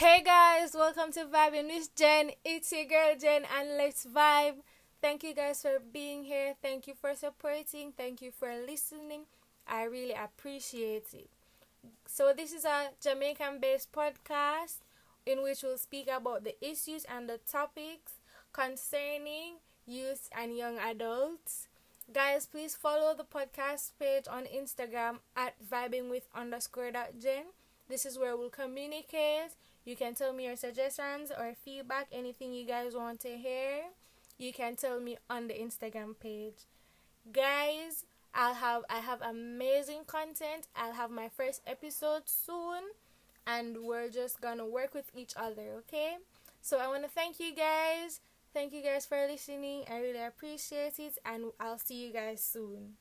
Hey guys, welcome to Vibing with Jen. It's your girl Jen, and let's vibe. Thank you guys for being here. Thank you for supporting. Thank you for listening. I really appreciate it. So, this is a Jamaican based podcast in which we'll speak about the issues and the topics concerning youth and young adults. Guys, please follow the podcast page on Instagram at vibing. This is where we'll communicate. You can tell me your suggestions or feedback, anything you guys want to hear. You can tell me on the Instagram page. Guys, I'll have I have amazing content. I'll have my first episode soon and we're just gonna work with each other, okay? So I wanna thank you guys. Thank you guys for listening. I really appreciate it and I'll see you guys soon.